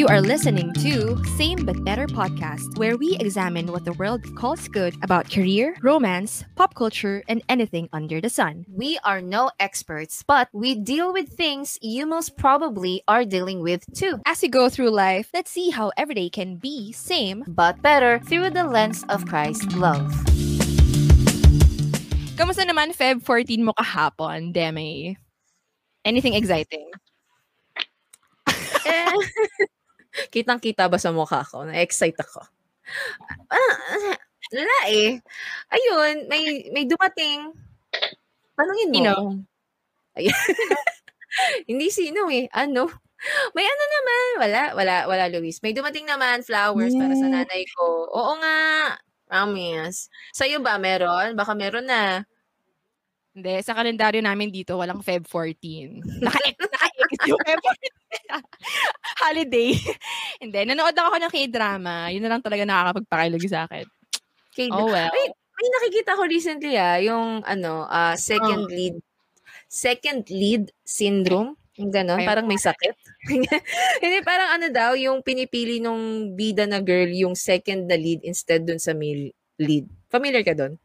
You are listening to Same But Better podcast, where we examine what the world calls good about career, romance, pop culture, and anything under the sun. We are no experts, but we deal with things you most probably are dealing with too. As we go through life, let's see how everyday can be same but better through the lens of Christ's love. Kamusta naman Feb 14 mo kahapon, Demi? Anything exciting? Eh, kitang-kita ba sa mukha ko? Na-excite ako. Ah, wala eh. Ayun, may, may dumating. Tanungin mo. Sino? Ayun. Hindi sino eh. Ano? May ano naman. Wala, wala, wala, Luis. May dumating naman flowers para sa nanay ko. Oo nga. Promise. Sa'yo ba meron? Baka meron na. Hindi, sa kalendaryo namin dito, walang Feb 14. Naka-X, naka-X yung 14. Holiday. Hindi, nanood ako ng K-drama. Yun na lang talaga nakakapagpakilig sa akin. Kay, Oh, well. May, may nakikita ko recently ah, yung ano, ah, second Oh. lead second lead syndrome. Yung ganon, Ay, parang may sakit. Hindi, parang ano daw, yung pinipili nung bida na girl yung second na lead instead dun sa male lead. Familiar ka dun?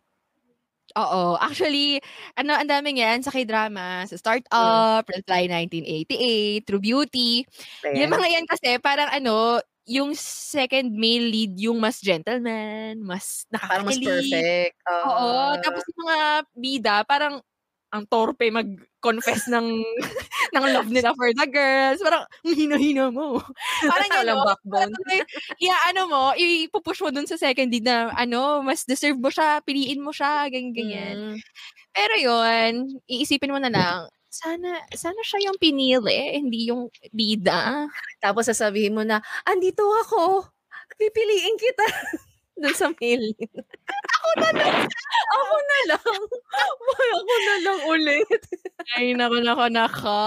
Oo. Actually, ano, ang daming yan sa K-drama, sa Startup, Reply 1988, True Beauty. Yung mga yan kasi, parang ano, yung second male lead yung mas gentleman, mas parang mas perfect. Oo. Ah. Tapos yung mga bida, parang ang torpe mag-confess ng ng love nila for the girls. Parang, ang hina-hina mo. Parang Walang gano'n. backbone. Iya, ano mo, ipupush mo dun sa second lead na, ano, mas deserve mo siya, piliin mo siya, ganyan, ganyan. Mm. Pero yun, iisipin mo na lang, sana, sana siya yung pinili, hindi yung bida. Tapos sasabihin mo na, andito ako. Pipiliin kita. Doon sa male. Ako na lang. ako na lang. Why ako na lang ulit. Ay, nako, nako, nako.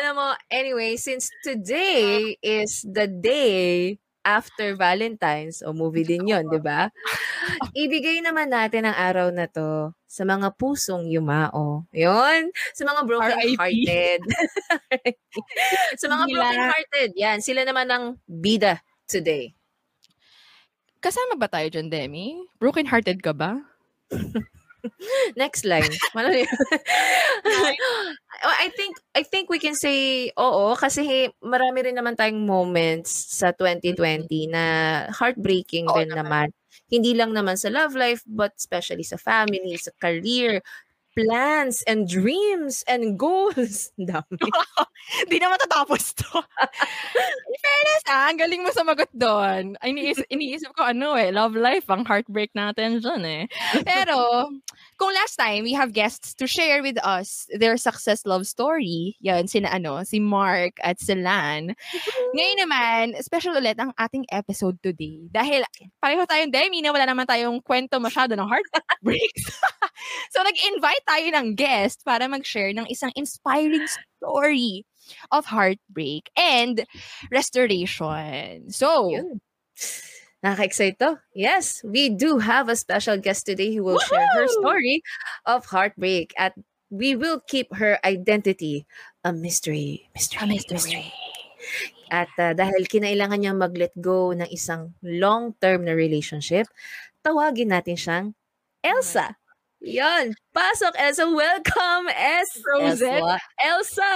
Alam mo, anyway, since today is the day after Valentine's, o movie din yon di ba? Ibigay naman natin ang araw na to sa mga pusong yumao. Yon, sa mga broken-hearted. sa mga broken-hearted, yan, sila naman ang bida today. Kasama ba tayo dyan, Demi? Broken-hearted ka ba? Next line. I think I think we can say oo kasi marami rin naman tayong moments sa 2020 na heartbreaking Oo din naman. Hindi lang naman sa love life but especially sa family, sa career, plans and dreams and goals. Dami. Di na matatapos to. In fairness, ah, ang galing mo sumagot doon. Iniisip, iniisip ko, ano eh, love life, ang heartbreak natin dyan eh. Pero, kung last time, we have guests to share with us their success love story. Yan, sina ano, si Mark at si Lan. Ngayon naman, special ulit ang ating episode today. Dahil pareho tayong Demi na wala naman tayong kwento masyado ng heartbreaks. so, nag-invite tayo ng guest para mag-share ng isang inspiring story of heartbreak and restoration. So, Yun. Nakaka-excite to. Yes, we do have a special guest today who will share her Woohoo! story of heartbreak at we will keep her identity a mystery. Mystery. mystery. At uh, dahil kinailangan niyang mag-let go ng isang long-term na relationship, tawagin natin siyang Elsa. Yan. Pasok, Elsa. Welcome, S. Frozen. Elsa. Elsa.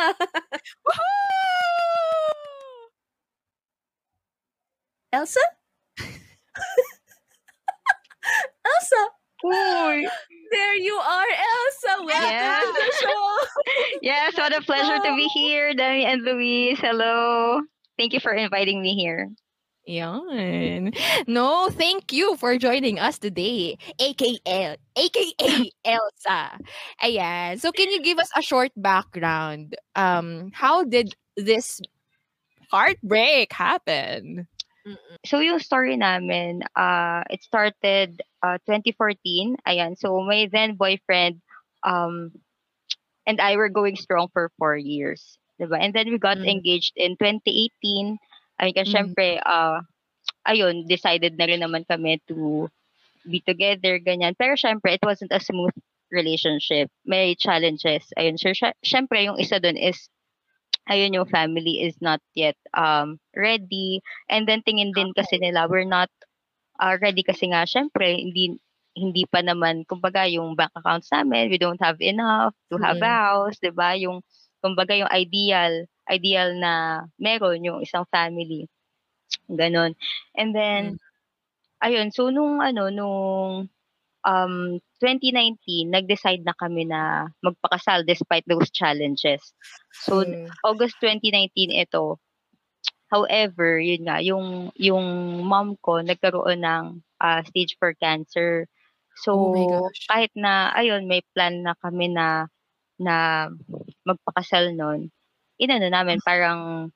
Elsa? Elsa. Uy. There you are, Elsa. Welcome Yeah. to the show. Yes, what a pleasure to be here, Demi and Luis. Hello. Thank you for inviting me here. Yan. No, thank you for joining us today, aka aka Elsa. Ayan. So can you give us a short background? Um how did this heartbreak happen? So yung story namin, uh, it started uh, 2014. Ayan. So my then boyfriend um, and I were going strong for four years. Diba? And then we got Mm. engaged in 2018. Ay, kasi Mm. syempre, uh, ayun, decided na rin naman kami to be together, ganyan. Pero syempre, it wasn't a smooth relationship. May challenges. Ayun, sy- syempre, yung isa dun is ayun yung family is not yet um ready. And then tingin din kasi nila we're not uh, ready kasi nga syempre hindi hindi pa naman kumbaga yung bank accounts namin we don't have enough to have Mm. a house 'di ba? Yung kumbaga yung ideal ideal na meron yung isang family. Ganon. And then ayun so nung ano nung um 2019 nag-decide na kami na magpakasal despite those challenges so Mm. August 2019 ito. However, yun nga, yung, yung mom ko nagkaroon ng ah, stage 4 cancer. So, Oh kahit na, ayun, may plan na kami na, na magpakasal nun, inano namin, parang,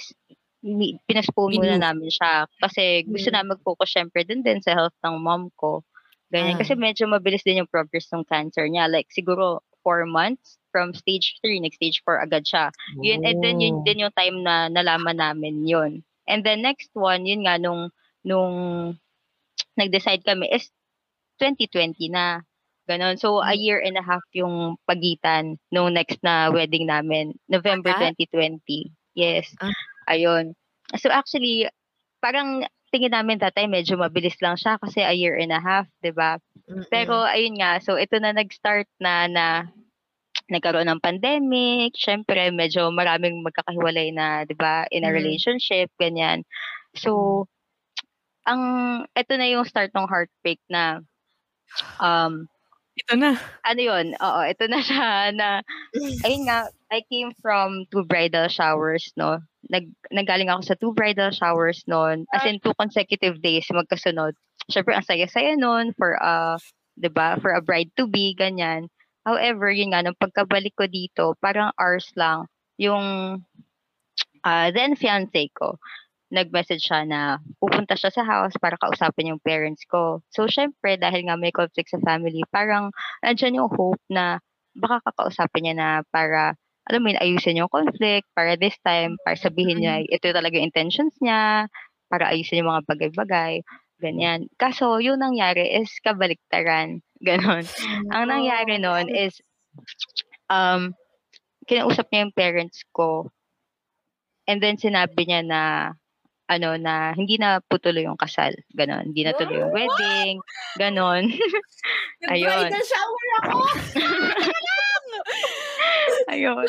s- ni- pinaspone muna namin siya. Kasi gusto Mm. namin mag-focus syempre dun din sa health ng mom ko. Ganyan. Ah. Kasi medyo mabilis din yung progress ng cancer niya. Like, siguro, four months from stage 3, nag-stage 4 agad siya. Yun, and then yun Oh. din yung time na nalaman namin yun. And then next one, yun nga, nung, nung nag-decide kami is 2020 na. Ganon. So, a Hmm. year and a half yung pagitan nung next na wedding namin. November Agad? 2020. Yes. Ah. Ayun. So, actually, parang tingin namin that time medyo mabilis lang siya kasi a year and a half, 'di ba? Pero ayun nga, so ito na nag-start na na nagkaroon ng pandemic, syempre medyo maraming magkakahiwalay na, 'di ba, in a relationship, ganyan. So ang ito na yung start ng heartbreak na um Ito na. ano yun, oo, ito na siya na ayun nga, I came from two bridal showers, no? Nag, nanggaling ako sa two bridal showers noon, as in two consecutive days magkasunod. Syempre, ang saya-saya noon for a, 'di ba, for a bride to be, ganyan. However, yun nga, nung pagkabalik ko dito, parang hours lang, yung ah then fiancé ko, nag-message siya na pupunta siya sa house para kausapin yung parents ko. So, syempre, dahil nga may conflict sa family, parang andyan yung hope na baka kakausapin niya na para, alam mo yun, ayusin yung conflict, para this time, para sabihin niya, ito talaga yung intentions niya, para ayusin yung mga bagay-bagay, ganyan. Kaso, yung nangyari is kabaliktaran. Ganon. Ang nangyari noon is, um, kinausap niya yung parents ko, and then sinabi niya na, ano, na hindi na putuloy yung kasal. Ganon. Hindi na tuloy yung wedding. Ganon. Ayun. Nag-bridal shower ako! Ayun.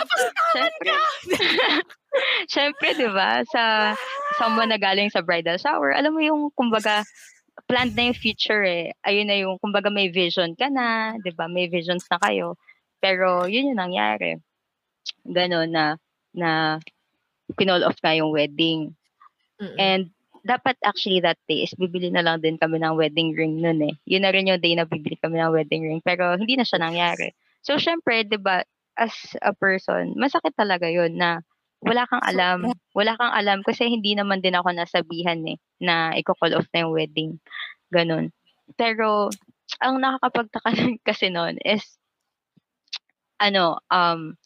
Siyempre. Siyempre, di ba? Sa someone na galing sa bridal shower, alam mo yung, kumbaga, planned na yung future eh. Ayun na yung, kumbaga, may vision ka na, di ba? May visions na kayo. Pero, yun yung nangyari. Ganon na, na, kinall off nga yung wedding. Mm-mm. And, dapat actually that day is bibili na lang din kami ng wedding ring nun eh. Yun na rin yung day na bibili kami ng wedding ring. Pero hindi na siya nangyari. So, syempre, di ba, as a person, masakit talaga yun na wala kang alam. Wala kang alam kasi hindi naman din ako nasabihan eh na i-call off na yung wedding. Ganun. Pero, ang nakakapagtaka kasi nun is, ano, um,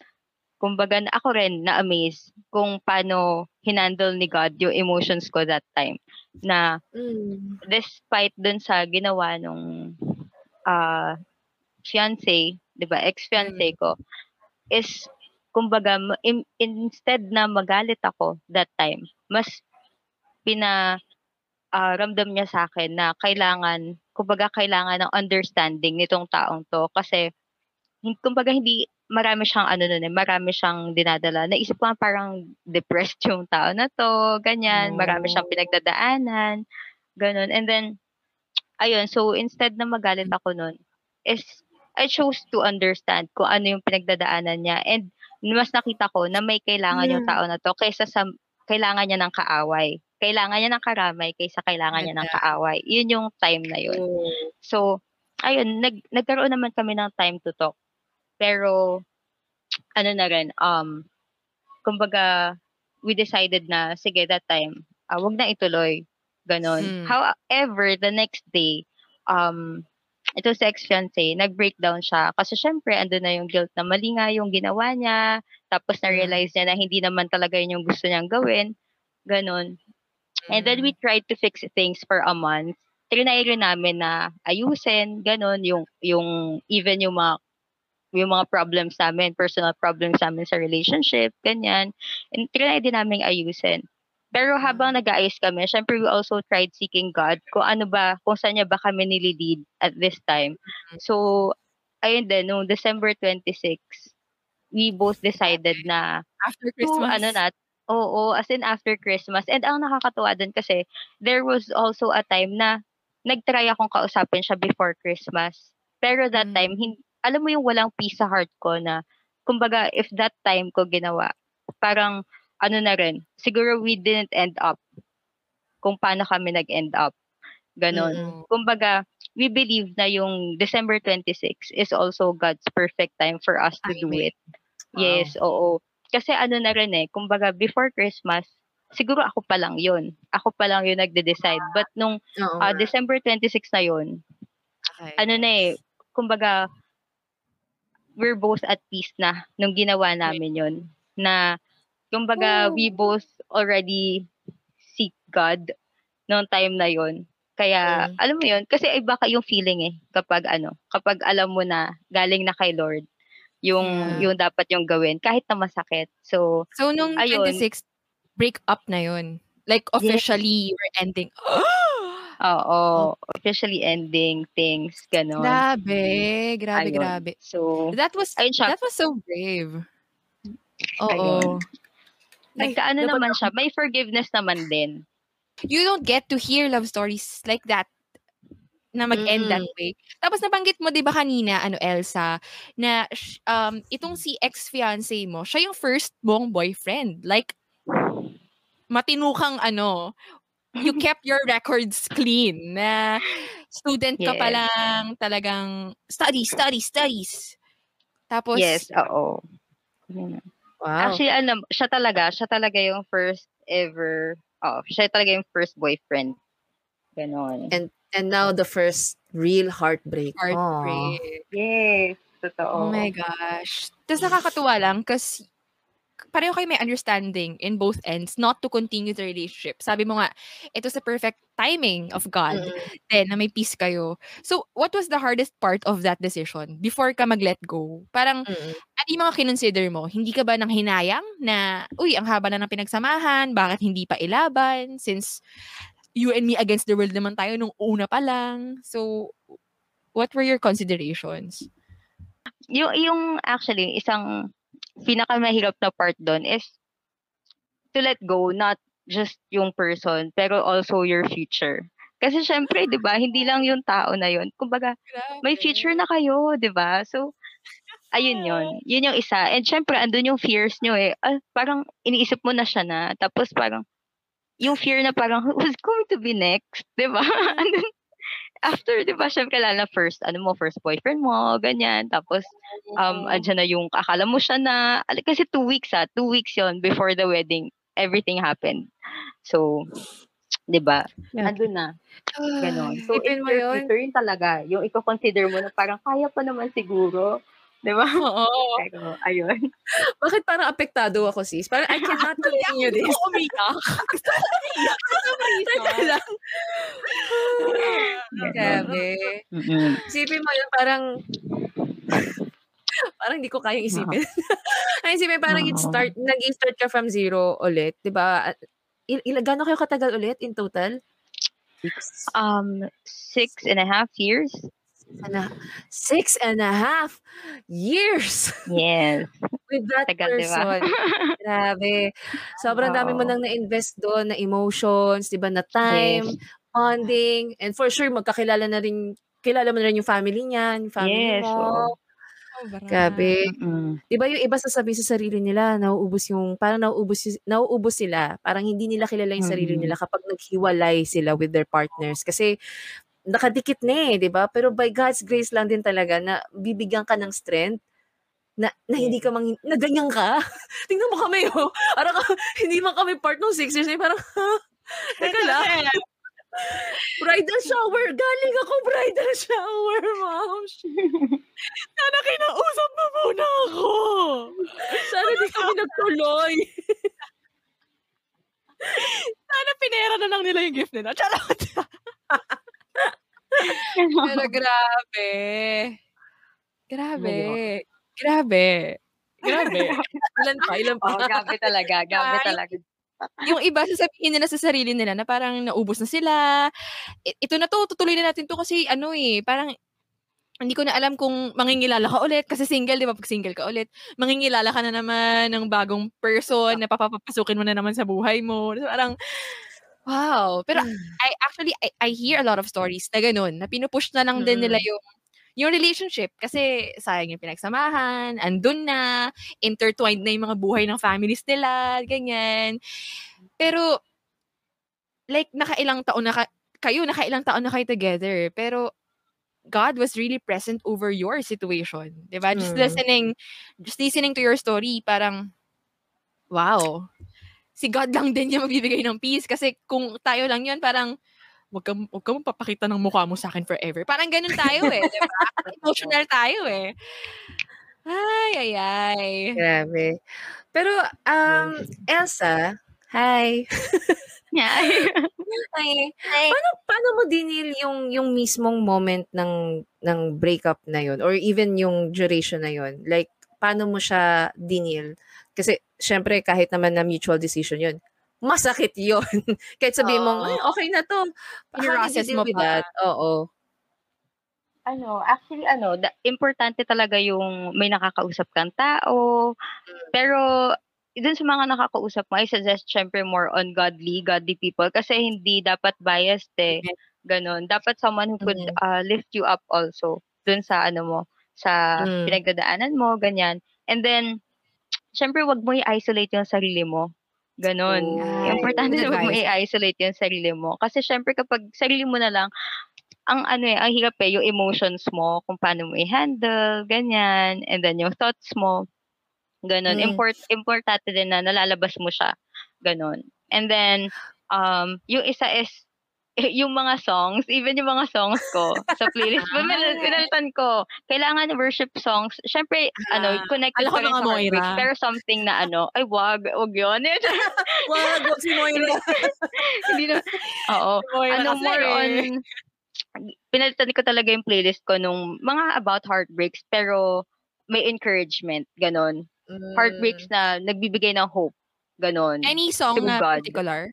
kumbaga na ako rin na-amaze kung paano hinandle ni God yung emotions ko that time. Na Mm. despite dun sa ginawa nung ah fiancé, 'di ba, ex-fiancé ko, is kumbaga in- instead na magalit ako that time, mas pina ah, ramdam niya sa akin na kailangan, kumbaga kailangan ng understanding nitong taong to kasi kumbaga hindi marami siyang ano nun eh, marami siyang dinadala. Naisip ko parang depressed yung tao na to, ganyan, marami siyang Oh. pinagdadaanan, ganun. And then, ayun, so instead na magalit ako nun, is I chose to understand kung ano yung pinagdadaanan niya and mas nakita ko na may kailangan yung Mm. tao na to kaysa sa kailangan niya ng kaaway. Kailangan niya ng karamay kaysa kailangan niya ng kaaway. Yun yung time na yun. Oh. So, ayun, nag, nagkaroon naman kami ng time to talk. Pero, ano na rin, um, kumbaga, we decided na, sige, that time, ah, wag na ituloy. Ganon. Mm. However, the next day, um, ito sa ex-fiancé, nag-breakdown siya. Kasi syempre, ando na yung guilt na mali nga yung ginawa niya. Tapos na-realize niya na hindi naman talaga yun yung gusto niyang gawin. Ganon. And then we tried to fix things for a month. Trinay rin namin na ayusin, ganon, yung, yung, even yung mga yung mga problems namin, personal problems namin sa relationship, ganyan. And trinay din namin ayusin. Pero habang nag-aayos kami, syempre we also tried seeking God kung ano ba, kung saan niya ba kami nililid at this time. So, ayun din, nung December 26, we both decided na After to, Christmas. ano na, oo, as in after Christmas. And ang nakakatuwa dun kasi, there was also a time na nag-try akong kausapin siya before Christmas. Pero that Mm. time, hin- alam mo yung walang peace sa heart ko na, kumbaga, if that time ko ginawa, parang, ano na rin, siguro we didn't end up kung paano kami nag-end up. Ganon. Mm. Kumbaga, we believe na yung December 26 is also God's perfect time for us to do Timing. it. Yes, oo. Kasi ano na rin eh, kumbaga before Christmas, siguro ako pa lang yun. Ako pa lang yung nagde-decide. But nung nga. December 26 na yun, Okay. ano na eh, kumbaga, we're both at peace na nung ginawa namin yun. Na, kumbaga, we both already seek God noong time na yun. Kaya, Mm. alam mo yun, kasi iba ka yung feeling eh, kapag ano, kapag alam mo na galing na kay Lord, yung, Yeah. yung dapat yung gawin, kahit na masakit. So, So, nung Ayun. 26, break up na yun. Like, officially, you were ending. oo, officially ending things, ganon. grabe. Grabe, Ayun. grabe. So, That was, ayun siya. that was so brave. Oo. Nagkaano dapat naman siya, may forgiveness naman din. You don't get to hear love stories like that na mag-end that Mm. way. Tapos nabanggit mo 'di ba kanina ano Elsa na um itong si ex-fiancé mo, siya yung first mong boyfriend. Like matinukang ano, you kept your records clean na student ka pa lang talagang study, study, studies. Tapos yes, oo. Wow. Actually, ano, siya talaga, siya talaga yung first ever, oh, siya talaga yung first boyfriend. Ganon. And and now the first real heartbreak. Aw. heartbreak. Yes, Oh my gosh. Tapos nakakatuwa lang kasi pareho kayo may understanding in both ends not to continue the relationship. Sabi mo nga, ito sa perfect timing of God. Mm. Then, na may peace kayo. So, what was the hardest part of that decision before ka mag-let go? Parang, Mm. ano yung mga kinonsider mo? Hindi ka ba nang hinayang na, uy, ang haba na ng pinagsamahan, bakit hindi pa ilaban? Since you and me against the world naman tayo nung una pa lang. So, what were your considerations? Yung, yung actually, isang pinakamahirap na part doon is to let go, not just yung person, pero also your future. Kasi syempre, di ba, hindi lang yung tao na yun. Kumbaga, may future na kayo, di ba? So, ayun yun. Yun yung isa. And syempre, andun yung fears nyo eh. Ah, parang iniisip mo na siya na. Tapos parang, yung fear na parang, who's going to be next? Di ba? andun, after, di ba, syempre, lalo na first, ano mo, first boyfriend mo, ganyan. Tapos, um, andyan na yung, akala mo siya na, kasi two weeks ah, two weeks yon before the wedding, everything happened. So, di ba? Yeah. Andun na. Ganon. So, it's mo your yun. future yun talaga. Yung i-consider mo na parang kaya pa naman siguro. Di ba? Oo. Pero, ayun. Bakit parang apektado ako, sis? Parang I cannot continue this. Gusto ko umiyak. Teka lang. Grabe. Isipin mo yun, parang parang hindi ko kayang isipin. Ay, isipin, parang it start, nag-start ka from zero ulit, di ba? Il, il, gano'n kayo katagal ulit in total? Six, Um, six and a half years. And a, six and a half years Yes. with that Tagal, person. Grabe. Sobrang dami mo nang na-invest doon, na emotions, di ba, na time, Yes. bonding, and for sure, magkakilala na rin, kilala mo na rin yung family niya, yung family Yes, mo. oo. Grabe. Mm-mm. 'Di ba yung iba sasabihin sa sarili nila, nauubos yung parang nauubos nauubos sila, parang hindi nila kilala yung sarili Mm. nila kapag naghiwalay sila with their partners kasi nakadikit na eh, 'di ba? Pero by God's grace lang din talaga na bibigyan ka ng strength na, na hindi ka mang, na ganyan ka. Tingnan mo kami, oh. Parang hindi man kami part ng six years na parang, ha? Teka lang. Bridal shower. Galing ako bridal shower, ma'am. Sana kinausap mo muna ako. Sana di kami nagtuloy. Sana pinera na lang nila yung gift nila. Charot. Pero grabe. Grabe. Grabe. Grabe. ilan pa? Ilan pa? Oh, grabe talaga. Grabe talaga. yung iba sasabihin nila sa sarili nila na parang naubos na sila. Ito na to, tutuloy na natin to kasi ano eh, parang hindi ko na alam kung mangingilala ka ulit kasi single, 'di ba? Pag single ka ulit, mangingilala ka na naman ng bagong person na papapasukin mo na naman sa buhay mo. So, parang wow. Pero Hmm. I actually I, I hear a lot of stories na ganun, na pinupush na lang din nila Mm. yung yung relationship kasi sayang yung pinagsamahan, andun na, intertwined na yung mga buhay ng families nila, ganyan. Pero like nakailang taon na ka, kayo, nakailang taon na kayo together, pero God was really present over your situation. 'Di ba? Just Mm. listening, just listening to your story, parang, wow. Si God lang din yung magbibigay ng peace. Kasi kung tayo lang yun, parang, wag ka, wag ka magpapakita ng mukha mo sa akin forever. Parang ganun tayo eh. 'di ba? Emotional tayo eh. Ay, ay, ay. Grabe. Pero, um, Elsa, hi. Yeah. Hi. Paano, paano mo dinil yung, yung mismong moment ng, ng breakup na yun? Or even yung duration na yun? Like, paano mo siya dinil? Kasi, syempre, kahit naman na mutual decision yun, masakit yun. kahit sabihin mo, Oo. "Ay, okay na to. Process mo pa. that? Oo. ano, actually, ano, da- importante talaga yung may nakakausap kang tao. Pero, dun sa mga nakakausap mo, I suggest syempre more on godly, godly people. Kasi hindi dapat biased eh. Ganon. Dapat someone who could Mhm. uh, lift you up also. Dun sa ano mo, sa Mm. pinagdadaanan mo, ganyan. And then, syempre, wag mo i-isolate yung sarili mo. Ganon. Oh. Importante na wag mo i-isolate yung sarili mo. Kasi syempre, kapag sarili mo na lang, ang ano eh, ang hirap eh, yung emotions mo, kung paano mo i-handle, ganyan, and then yung thoughts mo, ganon. Mm. Import, importante din na nalalabas mo siya, ganon. And then, um, yung isa is, yung mga songs, even yung mga songs ko sa playlist, Ah. pinal- pinalitan ko. Kailangan worship songs. Syempre, ano, Ah. connected ko rin sa Moira. pero something na ano, ay wag, wag yun. Wag, wag si Moira. Hindi na, oo. Moira ano more eh. on pinalitan ko talaga yung playlist ko nung mga about heartbreaks pero may encouragement ganon heartbreaks na nagbibigay ng hope ganon Any song na God. particular?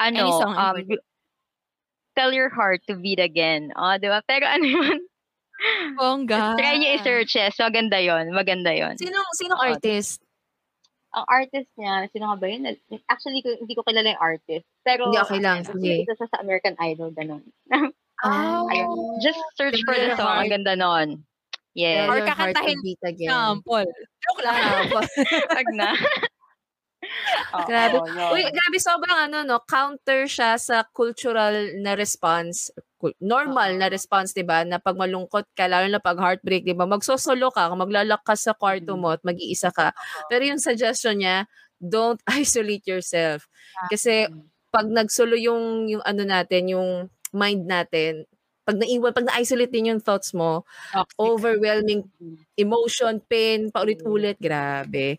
ano any song um particular? Tell your heart to beat again oh di ba pero ano yun Bongga. try nyo i-search yes maganda yon maganda yon Sinong, sinong Oo. artist? ang artist niya sino nga ba yun actually hindi ko kilala yung artist pero Hindi, okay lang. Sige. isa sa American Idol ganon Ah. Ayun. just search for the song ang ganda nun yes Or Tell your heart to kakantahin beat again. Sample. Joke lang. Wag na. Grabe. yun. Uy, grabe sobrang ano no, counter siya sa cultural na response. Normal na response, 'di ba? Na pag malungkot ka, lalo na pag heartbreak, 'di ba? Magsosolo ka, maglalak ka sa kwarto mo at mag-iisa ka. Pero yung suggestion niya, don't isolate yourself. Kasi pag nagsolo yung yung ano natin, yung mind natin, pag naiwan, pag na-isolate din yung thoughts mo, Toxic. overwhelming emotion, pain, paulit-ulit, grabe.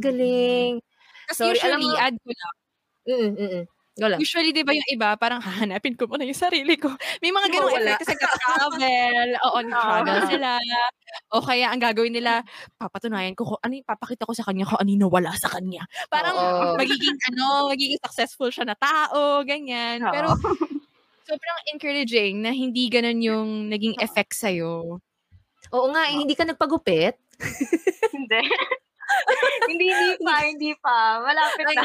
Galing. Kasi Sorry, alam usually, mo- add ko lang, Mm, mm, mm. Wala. usually, di ba yung iba, parang hahanapin ko muna yung sarili ko. May mga ganong Wala. effect sa travel. Oo, travel sila. O kaya, ang gagawin nila, papatunayan ko kung ano yung papakita ko sa kanya kung ano yung nawala sa kanya. Parang Oo. magiging ano, magiging successful siya na tao, ganyan. Oo. Pero, sobrang encouraging na hindi ganun yung naging effect sa'yo. Oo nga, eh, hindi ka nagpagupit. Hindi. hindi, hindi pa, hindi pa. Malapit na.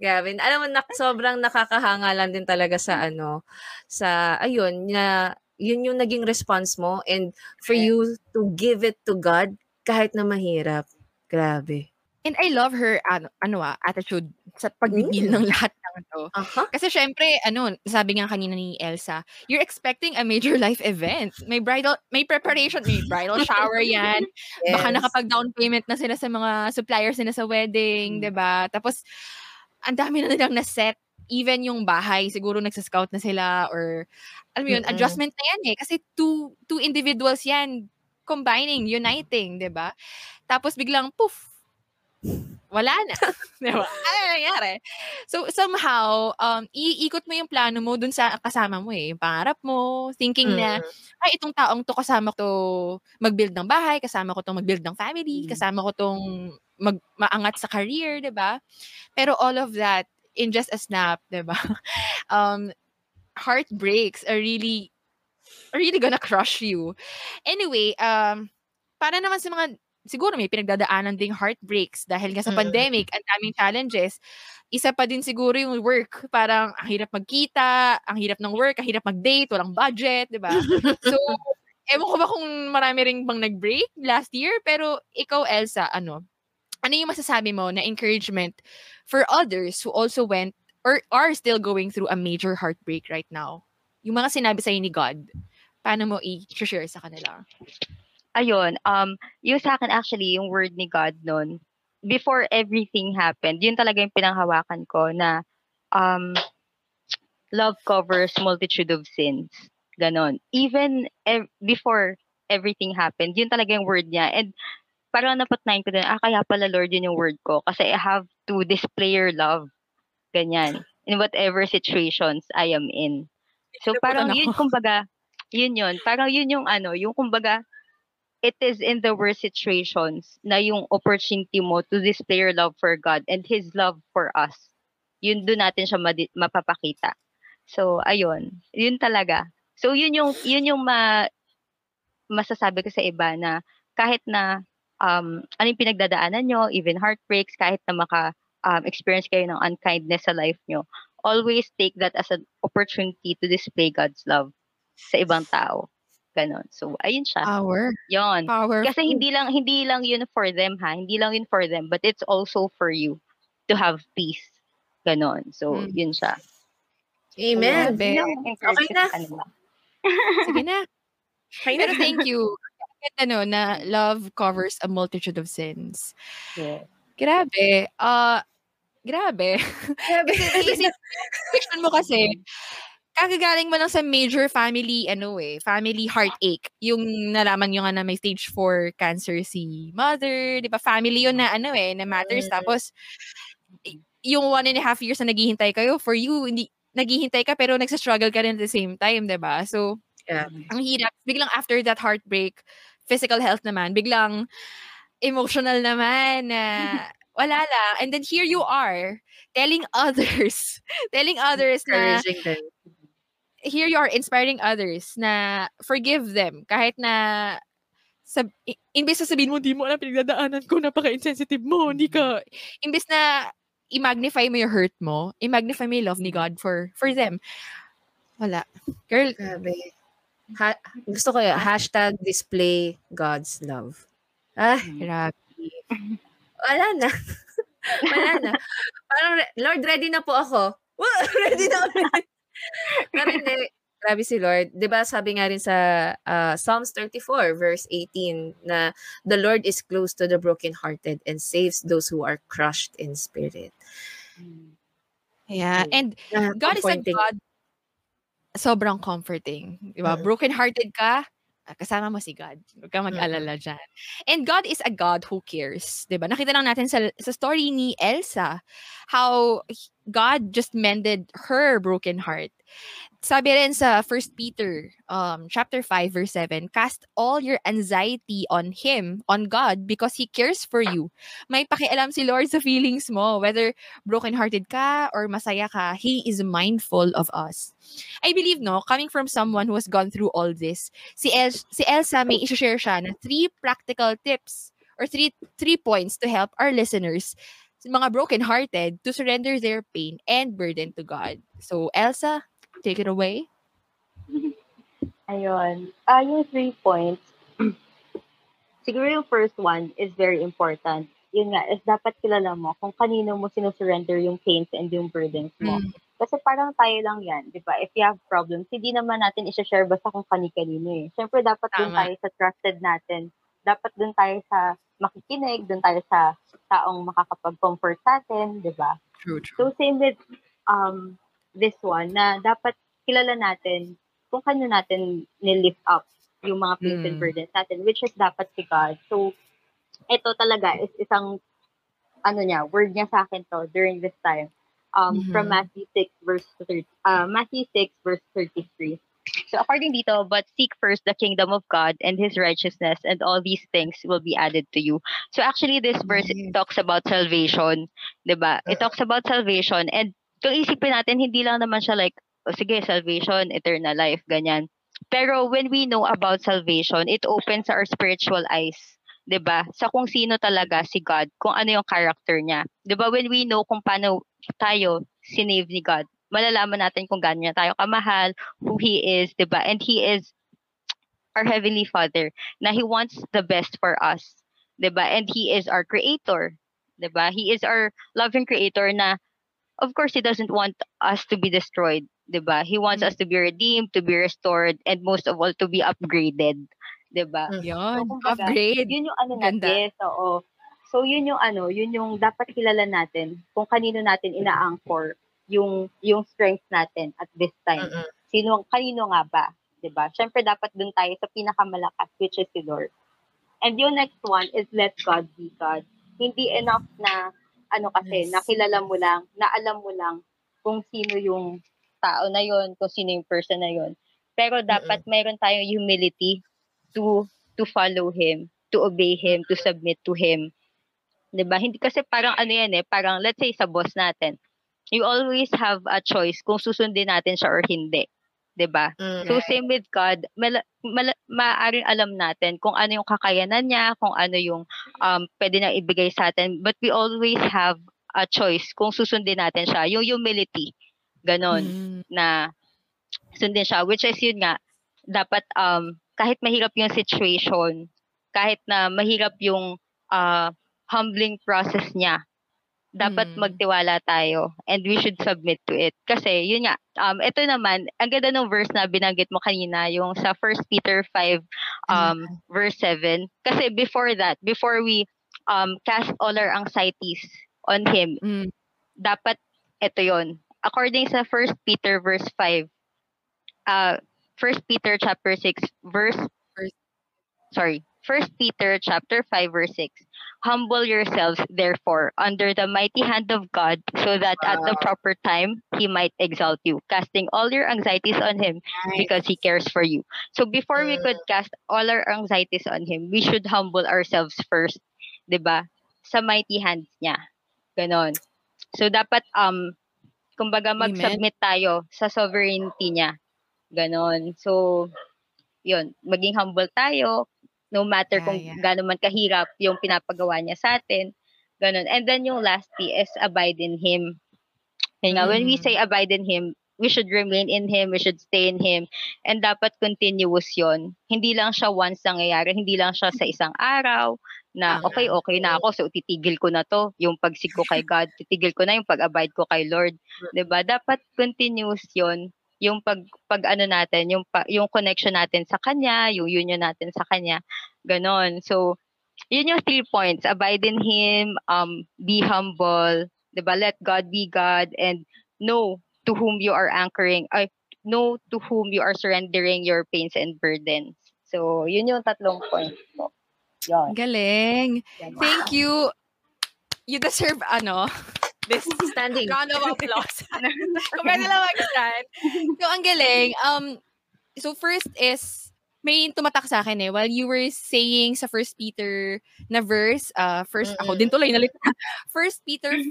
Grabe. Alam mo, nak, sobrang nakakahanga lang din talaga sa ano, sa, ayun, na, yun yung naging response mo and for you to give it to God kahit na mahirap. Grabe. And I love her, ano, ano ah, attitude sa pagdigil Mm. ng lahat ng to. Aha. Kasi syempre, ano, sabi nga kanina ni Elsa, you're expecting a major life event. May bridal, may preparation, may bridal shower yan. Baka Yes. nakapag-down payment na sila sa mga suppliers nila sa wedding, Mm. 'di ba? Tapos, ang dami na nilang na-set. Even yung bahay, siguro nagsascout na sila or, alam mo yun, Mm-mm. adjustment na yan eh. Kasi two, two individuals yan, combining, uniting, 'di ba? Tapos biglang, poof, wala na. diba? Ano nangyari? So, somehow, um, iikot mo yung plano mo dun sa kasama mo eh. Yung pangarap mo, thinking mm. na, ay, itong taong to kasama ko to mag-build ng bahay, kasama ko tong mag-build ng family, mm. kasama ko tong mag maangat sa career, 'di ba? Pero all of that in just a snap, 'di ba? Um heartbreaks are really are really gonna crush you. Anyway, um para naman sa mga siguro may pinagdadaanan ding heartbreaks dahil nga sa mm. pandemic, ang daming challenges. Isa pa din siguro yung work. Parang ang hirap magkita, ang hirap ng work, ang hirap mag-date, walang budget, di ba? so, ewan ko ba kung marami ring bang nag-break last year, pero ikaw, Elsa, ano, ano yung masasabi mo na encouragement for others who also went or are still going through a major heartbreak right now? Yung mga sinabi sa'yo ni God, paano mo i-share sa kanila? Ayun, um, yung sa akin actually, yung word ni God noon, before everything happened, yun talaga yung pinanghawakan ko na um, love covers multitude of sins. Ganon. Even ev- before everything happened, yun talaga yung word niya. And parang napatnayin ko din, ah, kaya pala Lord yun yung word ko. Kasi I have to display your love. Ganyan. In whatever situations I am in. So parang yun, kumbaga, yun yun. Parang yun yung ano, yung kumbaga, it is in the worst situations na yung opportunity mo to display your love for God and His love for us. Yun doon natin siya madi- mapapakita. So, ayun. Yun talaga. So, yun yung, yun yung ma, masasabi ko sa iba na kahit na um, ano yung pinagdadaanan nyo, even heartbreaks, kahit na maka um, experience kayo ng unkindness sa life nyo, always take that as an opportunity to display God's love sa ibang tao. Ganon. So, ayun siya. Power. Yon. Power. Kasi hindi lang, hindi lang yun for them, ha? Hindi lang yun for them, but it's also for you to have peace. Ganon. So, mm. yun siya. Amen. So, okay na. Sige na. Pero thank you. ano, na love covers a multitude of sins. Yeah. Grabe. Uh, grabe. Grabe. kasi, isip, mo kasi, kagagaling mo lang sa major family, ano eh, family heartache. Yung nalaman nyo nga na may stage 4 cancer si mother, di ba? Family yun na ano eh, na matters. Mm. Tapos, yung one and a half years na naghihintay kayo, for you, hindi, naghihintay ka pero nagsa-struggle ka rin at the same time, di ba? So, yeah. ang hirap. Biglang after that heartbreak, physical health naman, biglang emotional naman na wala lang. And then here you are, telling others, telling others na, here you are inspiring others na forgive them. Kahit na sab imbes na sabihin mo hindi mo alam pinagdadaanan ko napaka-insensitive mo hindi ka imbes na i-magnify mo yung hurt mo i-magnify mo yung love ni God for for them. Wala. Girl grabe. Ha- gusto ko yung hashtag display God's love. Ah grabe. Wala na. Wala na. Parang Lord ready na po ako. Ready na ako Pero hindi, grabe si Lord. 'Di ba sabi nga rin sa uh, Psalms 34 verse 18 na the Lord is close to the brokenhearted and saves those who are crushed in spirit. Yeah, and uh, God is a God sobrang comforting. 'Di ba? Mm-hmm. Brokenhearted ka, Ah, kasama mo si God. Huwag kang mag-alala dyan. And God is a God who cares. Diba? Nakita lang natin sa, sa story ni Elsa how God just mended her broken heart. Sabi rin sa 1 Peter um, chapter 5 verse 7, cast all your anxiety on Him, on God, because He cares for you. May pakialam si Lord sa feelings mo, whether broken-hearted ka or masaya ka, He is mindful of us. I believe, no, coming from someone who has gone through all this, si, El- si Elsa may i-share siya na three practical tips or three, three points to help our listeners mga broken-hearted to surrender their pain and burden to God. So, Elsa, Take it away. Ayun. Uh, yung three points, siguro yung first one is very important. Yun nga, is dapat kilala mo kung kanino mo sinusurrender yung pains and yung burdens mo. Mm. Kasi parang tayo lang yan, di ba? If you have problems, hindi naman natin isa-share basta kung kani-kanino eh. Siyempre, dapat dun tayo sa trusted natin. Dapat dun tayo sa makikinig, dun tayo sa taong makakapag-comfort sa atin, di ba? True, true. So, same with um, this one na dapat kilala natin kung kano natin ni-lift up yung mga pains mm. and burdens natin, which is dapat si God. So, ito talaga is isang ano niya, word niya sa akin to during this time. Um, Mhm. From Matthew 6 verse 30, uh, Matthew 6 verse 33. So according dito, but seek first the kingdom of God and His righteousness, and all these things will be added to you. So actually, this verse Nice. talks about salvation, 'di ba? It talks about salvation, and kung isipin natin, hindi lang naman siya like, oh, sige, salvation, eternal life, ganyan. Pero when we know about salvation, it opens our spiritual eyes. 'di ba? Sa kung sino talaga si God, kung ano yung character niya. 'Di ba? When we know kung paano tayo sinave ni God, malalaman natin kung gaano niya tayo kamahal, who He is, 'di ba? And He is our Heavenly Father, na He wants the best for us, 'di ba? And He is our Creator, 'di ba? He is our loving Creator na, of course, He doesn't want us to be destroyed, 'di ba? He wants Mm. us to be redeemed, to be restored, and most of all, to be upgraded, 'di ba? Yun. kumbaga, Upgrade. Yun yung ano Ganda. natin, oo. So yun yung ano, yun yung dapat kilala natin kung kanino natin ina-anchor yung yung strength natin at this time. Mm-mm. Sino kanino nga ba, 'di ba? Syempre dapat dun tayo sa pinakamalakas which is si Lord. And yung next one is let God be God. Hindi enough na ano kasi Yes. nakilala mo lang, na alam mo lang kung sino yung tao na yon, kung sino yung person na yon. Pero dapat mayroon tayong humility to to follow him, to obey him, to submit to him. 'Di ba? Hindi kasi parang ano yan eh, parang let's say sa boss natin. You always have a choice kung susundin natin siya or hindi. 'Di ba? Mm. So same with God, mala, mala, maaaring alam natin kung ano yung kakayanan niya, kung ano yung um, pwede na ibigay sa atin. But we always have a choice kung susundin natin siya. Yung humility, ganon, Mm. na sundin siya. Which is yun nga, dapat um, kahit mahirap yung situation, kahit na mahirap yung uh, humbling process niya, dapat Mm. magtiwala tayo and we should submit to it. Kasi yun nga, um, ito naman, ang ganda ng verse na binanggit mo kanina, yung sa 1 Peter 5 um, verse 7. Kasi before that, before we um, cast all our anxieties on Him, Mm. dapat ito yon According sa 1 Peter verse 5, uh, 1 Peter chapter 6 verse, Verse- sorry, 1 Peter chapter 5 verse 6, Humble yourselves therefore under the mighty hand of God so that at the proper time He might exalt you, casting all your anxieties on Him because He cares for you. So before we could cast all our anxieties on Him, we should humble ourselves first, 'di ba? Sa mighty hands niya. Ganon. So dapat um kumbaga mag-submit tayo sa sovereignty niya. Ganon. So yun, maging humble tayo no matter Yeah, kung yeah. gaano man kahirap yung pinapagawa niya sa atin. Ganon. And then yung lastly is abide in Him. Kaya nga, when we Mm. say abide in Him, we should remain in Him, we should stay in Him, and dapat continuous yon Hindi lang siya once nangyayari, hindi lang siya sa isang araw, na okay, okay na ako, so titigil ko na to, yung pagsig ko kay God, titigil ko na yung pag-abide ko kay Lord. ba Dapat continuous yon yung pag, pag ano natin, yung, pa, yung connection natin sa Kanya, yung union natin sa Kanya, ganon. So, yun yung three points. Abide in Him, um, be humble, 'di ba Let God be God, and know to whom you are anchoring, ay, know to whom you are surrendering your pains and burdens. So, yun yung tatlong points ko. Yun. Galing. Thank you. You deserve, ano, this Standing. round of applause. Kung pwede lang mag-stand. So, ang galing. Um, so, first is, may tumatak sa akin eh. While you were saying sa First Peter na verse, uh, first, ako Mm-mm. din tuloy nalit. First Peter 5,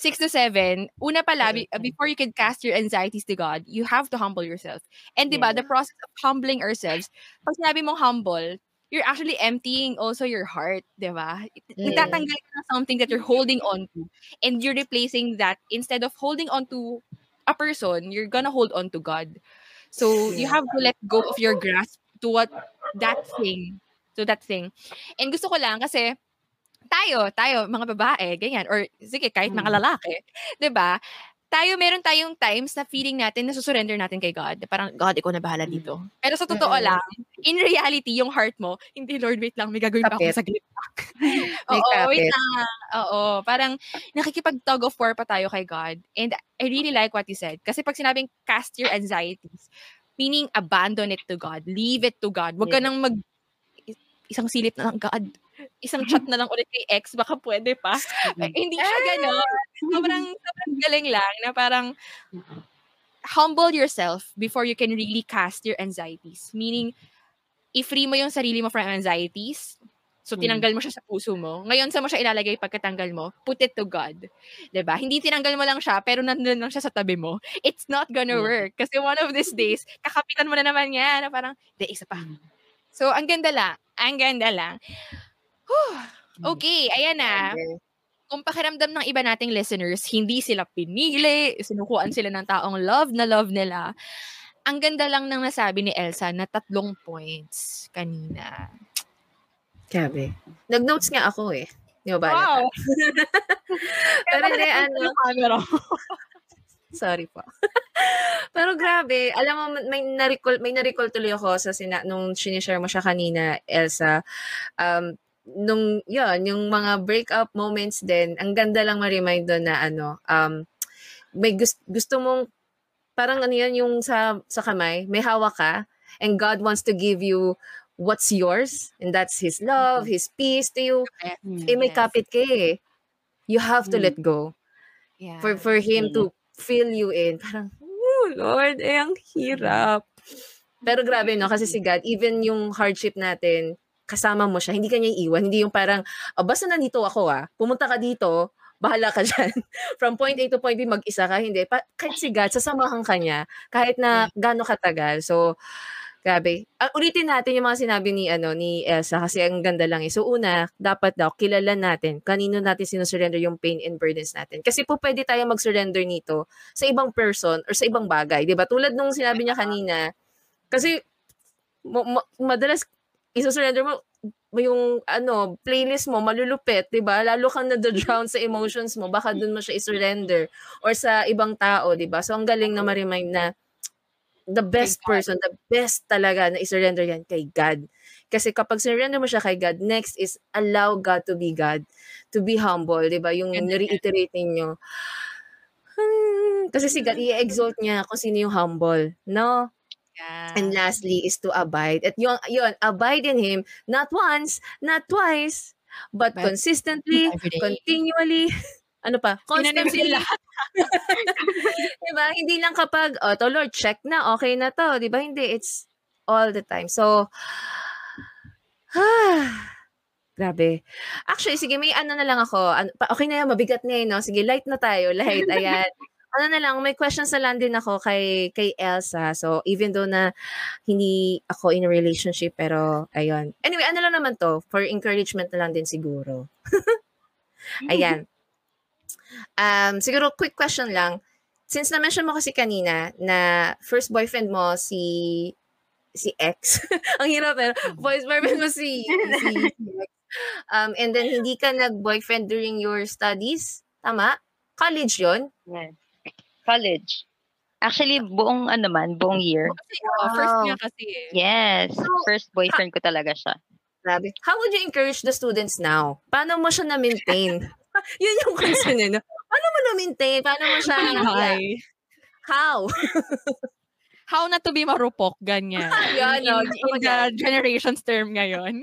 6 to 7, una pala, be- before you can cast your anxieties to God, you have to humble yourself. And di ba, the process of humbling ourselves, pag sinabi mong humble, you're actually emptying also your heart, di ba? Mm. Itatanggal ka ng something that you're holding on to. And you're replacing that, instead of holding on to a person, you're gonna hold on to God. So, you have to let go of your grasp to what, that thing, to that thing. And gusto ko lang kasi, tayo, tayo, mga babae, ganyan, or sige, kahit mga Mm. lalaki, 'di ba? Tayo, meron tayong times na feeling natin na susurrender natin kay God. Parang, God, ikaw na bahala Mm. dito. Pero sa totoo Mm-mm. lang, in reality, yung heart mo, hindi, Lord, wait lang, may gagawin pa ako sa glit. Oo, wait kapit. lang. Oo, parang nakikipag-tug of war pa tayo kay God. And I really like what you said. Kasi pag sinabing cast your anxieties, meaning abandon it to God. Leave it to God. Huwag ka nang mag isang silip na lang, God. Isang chat na lang ulit kay ex, baka pwede pa. Eh, hindi siya gano'n. Sobrang, sobrang galing lang na parang humble yourself before you can really cast your anxieties. Meaning, i-free mo yung sarili mo from anxieties. So, tinanggal mo siya sa puso mo. Ngayon, sa mo siya ilalagay pagkatanggal mo? Put it to God. 'Di ba Hindi tinanggal mo lang siya, pero nandun lang siya sa tabi mo. It's not gonna work. Kasi one of these days, kakapitan mo na naman yan. Na parang, de, isa pa. So, ang ganda lang. Ang ganda lang. Whew. Okay, ayan na. Kung pakiramdam ng iba nating listeners, hindi sila pinili, sinukuan sila ng taong love na love nila. Ang ganda lang ng nasabi ni Elsa na tatlong points kanina. Grabe. Nag-notes nga ako eh. Di ba ba? Wow! Pero hindi, ano, Camera. sorry po. Pero grabe, alam mo, may na-recall, may na-recall tuloy ako sa sina, nung sinishare mo siya kanina, Elsa. Um, nung, yun, yung mga breakup moments din, ang ganda lang ma-remind doon na ano, um, may gusto, gusto mong, parang ano yan, yung sa, sa kamay, may hawak ka, and God wants to give you what's yours, and that's His love, His peace to you. Eh, may Yes. kapit ka eh. You have to Mm. let go. Yeah. For, for Him to fill you in. Parang, oh, Lord, eh, ang hirap. Pero grabe, no? Kasi si God, even yung hardship natin, kasama mo siya, hindi ka niya iiwan. Hindi yung parang, oh, basta nandito ako ah, pumunta ka dito, bahala ka dyan. From point A to point B, mag-isa ka. Hindi. Pa- kahit si God, sasamahan ka niya. Kahit na gano'ng katagal. So, grabe. Ah, ulitin natin yung mga sinabi ni, ano, ni Elsa kasi ang ganda lang eh. So, una, dapat daw, kilala natin kanino natin sinusurrender yung pain and burdens natin. Kasi po pwede tayo mag-surrender nito sa ibang person or sa ibang bagay. 'di ba Tulad nung sinabi niya kanina, kasi mo- ma- madalas isusurrender mo mo yung ano, playlist mo malulupit, 'di ba? Lalo kang na-drown sa emotions mo, baka doon mo siya i-surrender or sa ibang tao, 'di ba? So ang galing na ma-remind na the best person, the best talaga na i-surrender yan kay God. Kasi kapag surrender mo siya kay God, next is allow God to be God, to be humble, 'di ba? Yung reiterate ninyo. Hmm, kasi si God, i-exalt niya kung sino yung humble, no? Yeah. And lastly is to abide. At yun, yun, abide in Him, not once, not twice, but, But consistently, continually, ano pa? Constantly. nila. diba? Hindi lang kapag, oh, to Lord, check na, okay na to. Diba? Hindi, it's all the time. So, grabe. Actually, sige, may ano na lang ako. Ano, okay na yan, mabigat na yun, no? Sige, light na tayo, light. Ayan. Ano na lang, may questions na lang din ako kay, kay Elsa. So, even though na hindi ako in a relationship, pero, ayun. Anyway, ano lang naman to? For encouragement na lang din siguro. Ayan. Um, siguro, quick question lang. Since na-mention mo kasi kanina na first boyfriend mo si si ex. Ang hirap pero first boyfriend mo si, si, si ex. Um, and then hindi ka nag-boyfriend during your studies. Tama? College yon Yes. College. Actually, buong ano man, buong year. Kasi, oh, first Wow. niya kasi eh. Yes. So, First boyfriend ko talaga siya. Grabe. How would you encourage the students now? Paano mo siya na-maintain? Yun yung question eh. No? Paano mo na-maintain? Paano mo siya? Hi. How? How not to be marupok, ganyan. Yan, in, no? in the generation's term ngayon.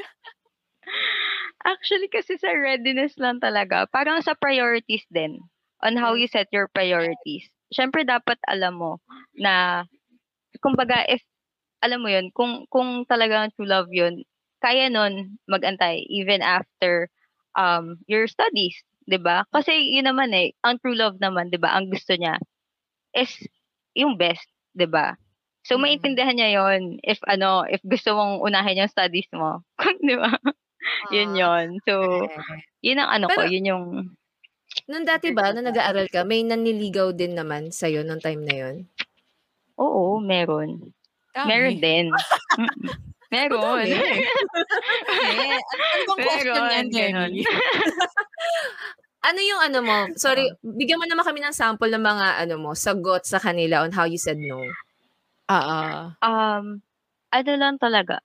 Actually, kasi sa readiness lang talaga. Parang sa priorities din. On how you set your priorities. Siyempre, dapat alam mo na, kumbaga, if, alam mo yun, kung, kung talagang true love yun, kaya nun magantay even after um your studies, 'di ba? Kasi yun naman eh, ang true love naman, 'di ba? Ang gusto niya is yung best, 'di ba? So Mm. maintindihan niya 'yon if ano, if gusto mong unahin yung studies mo, 'di ba? yun Ah, 'yon. So, yun ang ano ko, Pero- yun yung Nung dati ba, nung nag-aaral ka, may naniligaw din naman sa'yo nung time na yun? oo, meron. Dami. Meron din. Meron. Eh, ano, bang question yan. Jenny? Ano yung ano mo? Sorry, bigyan mo naman kami ng sample ng mga ano mo, sagot sa kanila on how you said no. Ah, Um, ano lang talaga.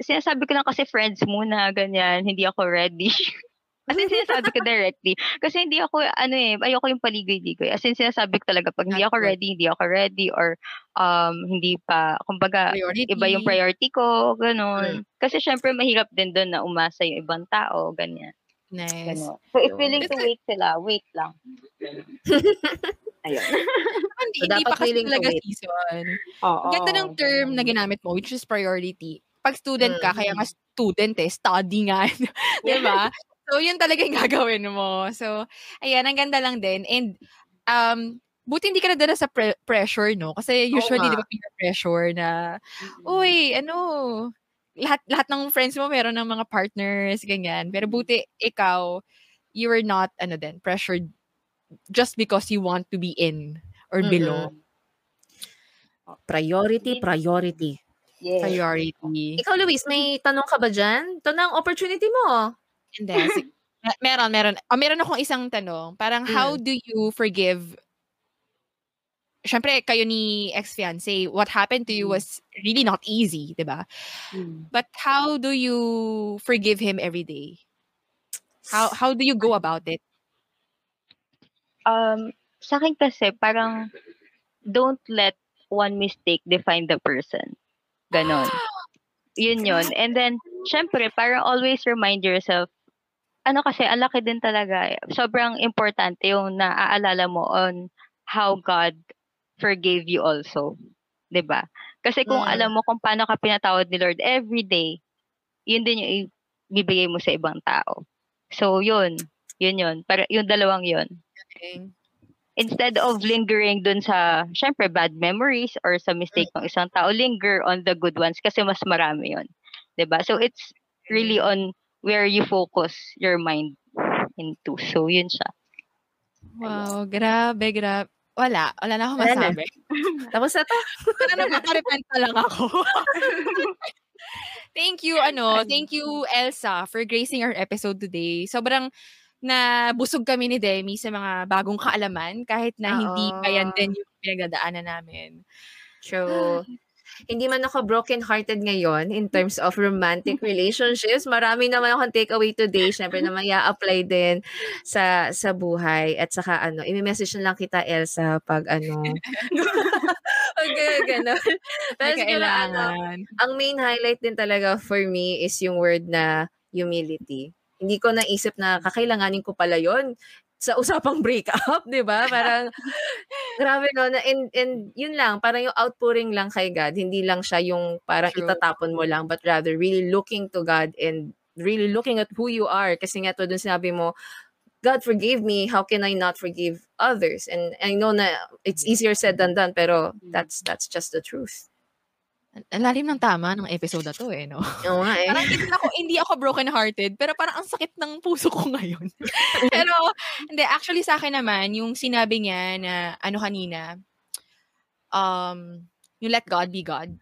Sinasabi ko lang kasi friends muna, ganyan. Hindi ako ready. As in, sinasabi ko directly. Kasi hindi ako, ano eh, ayoko yung paligoy-ligoy. As in, sinasabi ko talaga, pag hindi ako ready, hindi ako ready, or um, hindi pa, kumbaga, Priority. iba yung priority ko, ganun. Kasi syempre, mahirap din doon na umasa yung ibang tao, ganyan. Nice. Ganun. So, if willing to wait sila, wait lang. Ayun. Hindi, So, hindi pa kasi talaga season. Oo. Ganda ng term na ginamit mo, which is priority. Pag student ka, Mm. kaya ka student eh, study nga. di ba? So, yun talaga yung gagawin mo. So, ayan, ang ganda lang din. And, um, buti hindi ka nadala sa pre- pressure, no? Kasi usually, nga. di ba, pressure na, uy, ano, lahat, lahat ng friends mo meron ng mga partners, ganyan. Pero buti, ikaw, you were not, ano din, pressured just because you want to be in or Mm-mm. below. Priority, priority. Yes. Priority. Ikaw, Luis, may tanong ka ba dyan? Ito na ang opportunity mo. Si- me- meron, meron. Oh, meron akong isang tanong. Parang, how do you forgive Siyempre, kayo ni ex-fiancé, what happened to you Mm. was really not easy, di ba? But how do you forgive him every day? How how do you go about it? Um, sa akin kasi, parang, don't let one mistake define the person. Ganon. Yun yun. And then, syempre, parang always remind yourself, ano kasi, ang laki din talaga. eh. Sobrang importante yung naaalala mo on how God forgave you also. 'Di ba? Kasi kung Mm. alam mo kung paano ka pinatawad ni Lord every day, yun din yung ibibigay mo sa ibang tao. So, yun. Yun yun. Para, yung dalawang yun. Instead of lingering dun sa, syempre, bad memories or sa mistake ng isang tao, linger on the good ones kasi mas marami yun. ba? So, it's really on where you focus your mind into. So, yun siya. Wow, grabe, grabe. Wala, wala na na. masabi. Tapos na to. Parang nagpaparepent na lang ako. thank you, ano, thank you, Elsa, for gracing our episode today. Sobrang nabusog kami ni Demi sa mga bagong kaalaman kahit na hindi pa yan din yung pinagdadaanan namin. True. Hindi man ako broken-hearted ngayon in terms of romantic relationships. Marami naman akong takeaway today. Siyempre naman i-apply din sa sa buhay. At saka ano, i-message na lang kita, Elsa, pag ano. pag gano'n. Pero siguro, ano, ang main highlight din talaga for me is yung word na humility. Hindi ko naisip na kakailanganin ko pala yon sa usapang breakup, di ba? Parang, grabe no. Na, and, and yun lang, parang yung outpouring lang kay God. Hindi lang siya yung parang True. itatapon mo lang, but rather really looking to God and really looking at who you are. Kasi nga to dun sinabi mo, God forgave me, how can I not forgive others? And I know na it's easier said than done, pero that's that's just the truth. Ang lalim ng tama ng episode na to eh, no? Oo nga eh. Parang hindi ako, hindi ako broken-hearted, pero parang ang sakit ng puso ko ngayon. pero, hindi, actually sa akin naman, yung sinabi niya na, ano kanina, um, you let God be God.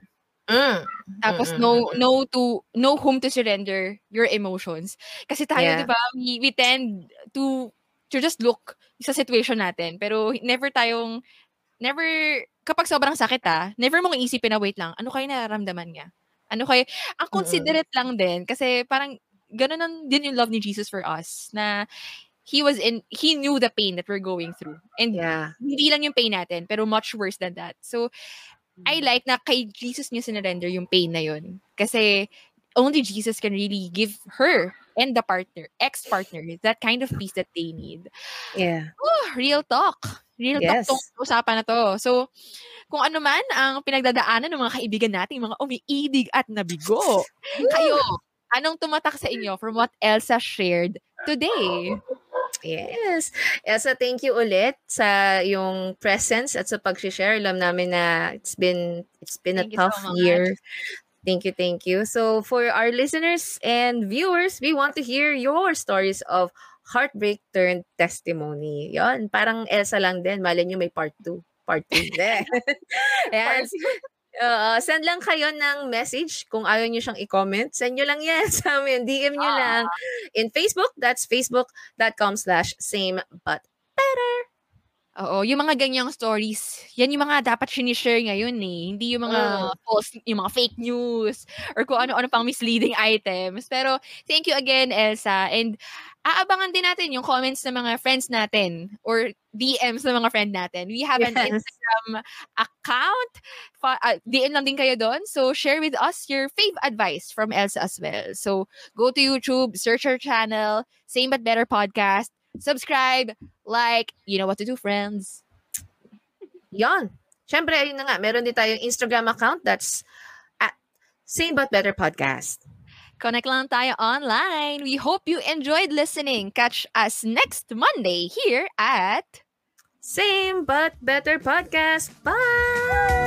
Mm. Tapos Mm-mm. know know to know whom to surrender your emotions. Kasi tayo, Yeah. 'di ba, we, we tend to to just look sa situation natin, pero never tayong never kapag sobrang sakit ah, never mong iisipin na wait lang, ano kaya nararamdaman niya? Ano kaya ang considerate lang din kasi parang ganun ang din yung love ni Jesus for us na he was in he knew the pain that we're going through. And Yeah. hindi lang yung pain natin, pero much worse than that. So, I like na kay Jesus niya sinurrender yung pain na yun. Kasi only Jesus can really give her and the partner, ex-partner, that kind of peace that they need. Yeah. Oh, real talk. Real Yes. talk tong usapan na to. So, kung ano man ang pinagdadaanan ng mga kaibigan nating mga umiidig at nabigo, kayo, anong tumatak sa inyo from what Elsa shared today? Yes. Elsa, thank you ulit sa yung presence at sa pag-share. Alam namin na it's been it's been Thank a so tough much. year. Thank you, thank you. So for our listeners and viewers, we want to hear your stories of heartbreak turned testimony. Yon, parang Elsa lang din. Malay nyo may part 2. Part 2. yes. Oo, send lang kayo ng message kung ayaw nyo siyang i-comment. Send nyo lang yan sa amin. DM nyo lang. In Facebook, that's facebook.com slash same but Oo, yung mga ganyang stories, yan yung mga dapat sinishare ngayon eh. Hindi yung mga false, yung mga fake news, or kung ano-ano pang misleading items. Pero, thank you again, Elsa. And aabangan din natin yung comments ng mga friends natin or DMs ng mga friend natin. We have an Yes. Instagram account. Fa- uh, DM lang din kayo doon. So, share with us your fave advice from Elsa as well. So, go to YouTube, search our channel, Same But Better Podcast, subscribe, like, you know what to do, friends. Yon. Siyempre, ayun na nga, meron din tayong Instagram account that's at Same But Better Podcast. Connect lang tayo online. We hope you enjoyed listening. Catch us next Monday here at Same But Better Podcast. Bye!